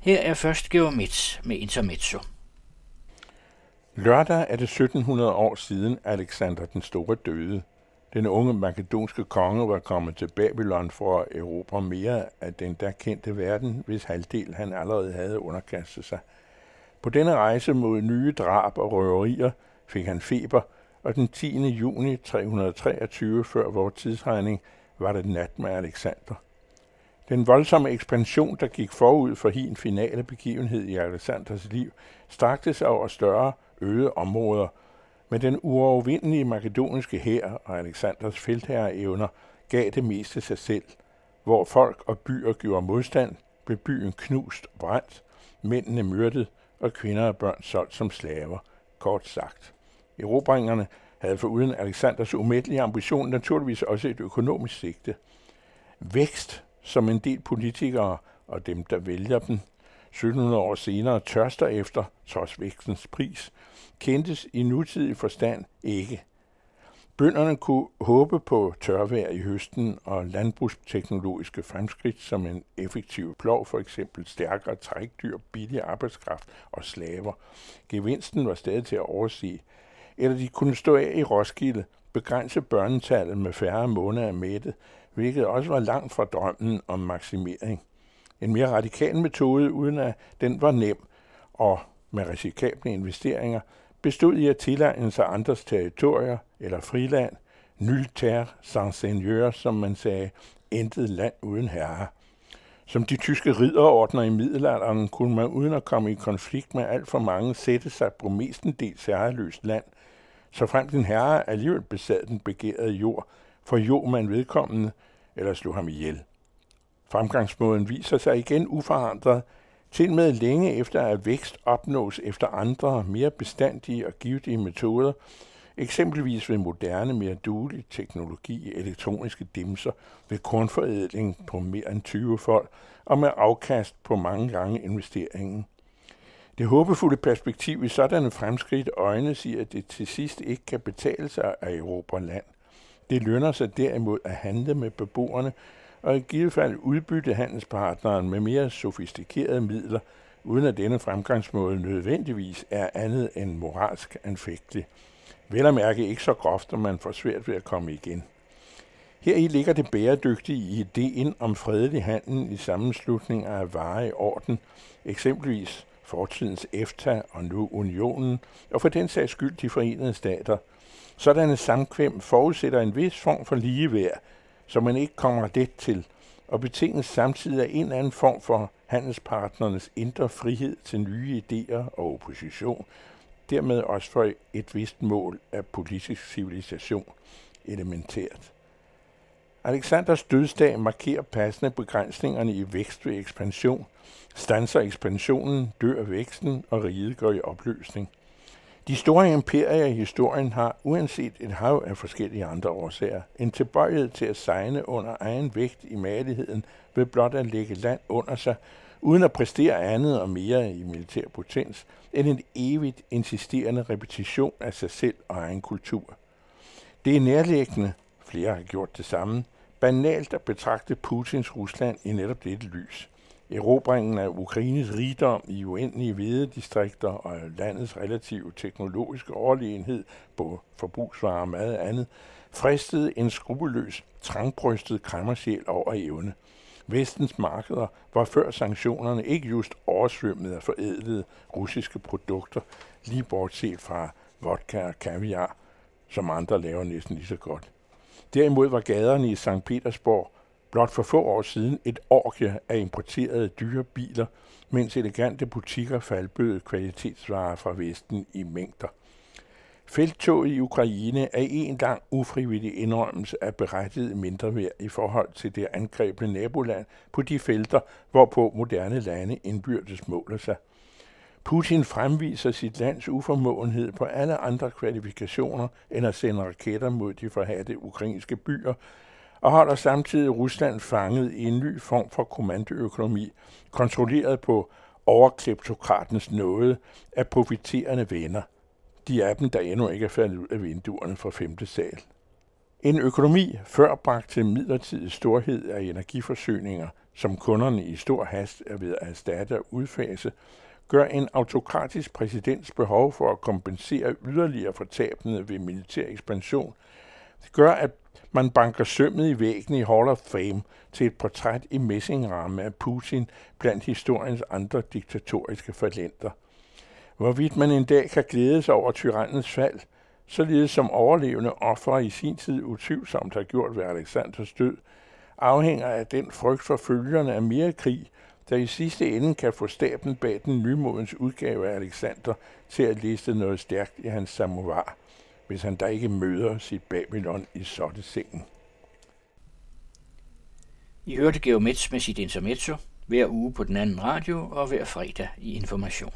Her er først Geomets med Intermezzo. Lørdag er det 1700 år siden Alexander den Store døde. Den unge makedonske konge var kommet til Babylon for at erobre mere af den der kendte verden, hvis halvdel han allerede havde underkastet sig. På denne rejse mod nye drab og røverier fik han feber, og den 10. juni 323 før vores tidsregning var det nat med Alexander. Den voldsomme ekspansion, der gik forud for hin finale begivenhed i Alexanders liv, strakte sig over større, øde områder, men den uovervindelige makedoniske hær og Alexanders feltherreevner gav det meste sig selv. Hvor folk og byer gjorde modstand, blev byen knust og brændt, mændene myrdet og kvinder og børn solgt som slaver, kort sagt. Erobringerne havde foruden Alexanders umættelige ambition naturligvis også et økonomisk sigte. Vækst, som en del politikere og dem, der vælger dem, 1700 år senere tørster efter, trods vækstens pris, kendtes i nutidig forstand ikke. Bønderne kunne håbe på tørvejr i høsten og landbrugsteknologiske fremskridt som en effektiv plov, for eksempel stærkere trækdyr, billig arbejdskraft og slaver. Gevinsten var stadig til at overse. Eller de kunne stå af i Roskilde, begrænse børnetallet med færre måneder mættet, hvilket også var langt fra drømmen om maksimering. En mere radikal metode, uden at den var nem og med risikable investeringer, bestod i at tilegne sig andres territorier eller friland, nul terre sans seigneur, som man sagde, intet land uden herre. Som de tyske ridderordner i middelalderen kunne man uden at komme i konflikt med alt for mange sætte sig på mestendels herreløst land, så frem den herre alligevel besad den begærede jord, for jo man vedkommende, eller slog ham ihjel. Fremgangsmåden viser sig igen uforandret, til med længe efter at vækst opnås efter andre, mere bestandige og givtige metoder, eksempelvis ved moderne, mere duelig teknologi, elektroniske dimser, ved kornforædling på mere end 20 folk og med afkast på mange gange investeringen. Det håbefulde perspektiv i sådanne fremskridt øjne siger, at det til sidst ikke kan betale sig at erobre land. Det lønner sig derimod at handle med beboerne, og i givet fald udbytte handelspartneren med mere sofistikerede midler, uden at denne fremgangsmåde nødvendigvis er andet end moralsk anfægtelig. Vel at mærke ikke så groft, at man får svært ved at komme igen. Her i ligger det bæredygtige i ideen om fredelig handel i sammenslutning af varer i orden, eksempelvis fortidens EFTA og nu unionen, og for den sags skyld de forenede stater. Sådanne samkvem forudsætter en vis form for ligeværd, så man ikke kommer det til, og betinges samtidig af en eller anden form for handelspartnernes indre frihed til nye idéer og opposition, dermed også for et vist mål af politisk civilisation elementært. Alexanders dødsdag markerer passende begrænsningerne i vækst ved ekspansion. Stanser ekspansionen, dør væksten, og riget går i opløsning – de store imperier i historien har, uanset et hav af forskellige andre årsager, en tilbøjelighed til at sejne under egen vægt i maligheden ved blot at lægge land under sig, uden at præstere andet og mere i militær potens, end en evigt insisterende repetition af sig selv og egen kultur. Det er nærliggende, flere har gjort det samme, banalt at betragte Putins Rusland i netop dette lys – Erobringen af Ukraines rigdom i uendelige hvededistrikter og landets relative teknologiske overlegenhed på forbrugsvarer og meget andet, fristede en skrupelløs, trangbrystet kræmmersjæl over evne. Vestens markeder var før sanktionerne ikke just oversvømmet af forædlede russiske produkter, lige bortset fra vodka og kaviar, som andre laver næsten lige så godt. Derimod var gaderne i St. Petersborg blot for få år siden et orgie af importerede dyre biler, mens elegante butikker faldbød kvalitetsvarer fra Vesten i mængder. Felttoget i Ukraine er en lang ufrivillig indrømmelse af berettiget mindre værd i forhold til det angrebne naboland på de felter, hvorpå moderne lande indbyrdes måler sig. Putin fremviser sit lands uformåenhed på alle andre kvalifikationer end at sende raketter mod de forhatte ukrainske byer, og holder samtidig Rusland fanget i en ny form for kommandoøkonomi, kontrolleret på overkleptokratens nåde af profiterende venner. De af dem, der endnu ikke er faldet ud af vinduerne fra femte sal. En økonomi før bragt til midlertidig storhed af energiforsyninger, som kunderne i stor hast er ved at erstatte og udfase, gør en autokratisk præsidents behov for at kompensere yderligere for tabene ved militær ekspansion, det gør, at man banker sømmet i væggen i Hall of Fame til et portræt i messingramme af Putin blandt historiens andre diktatoriske forlænder. Hvorvidt man en dag kan glæde sig over tyrannens fald, således som overlevende offer i sin tid utvivlsomt har gjort ved Alexanders død, afhænger af den frygt for følgerne af mere krig, der i sidste ende kan få staben bag den nymodens udgave af Alexander til at liste noget stærkt i hans samovar, hvis han da ikke møder sit Babylon i sorte sengen. I hørte Geomets med sit intermezzo hver uge på den anden radio og hver fredag i Information.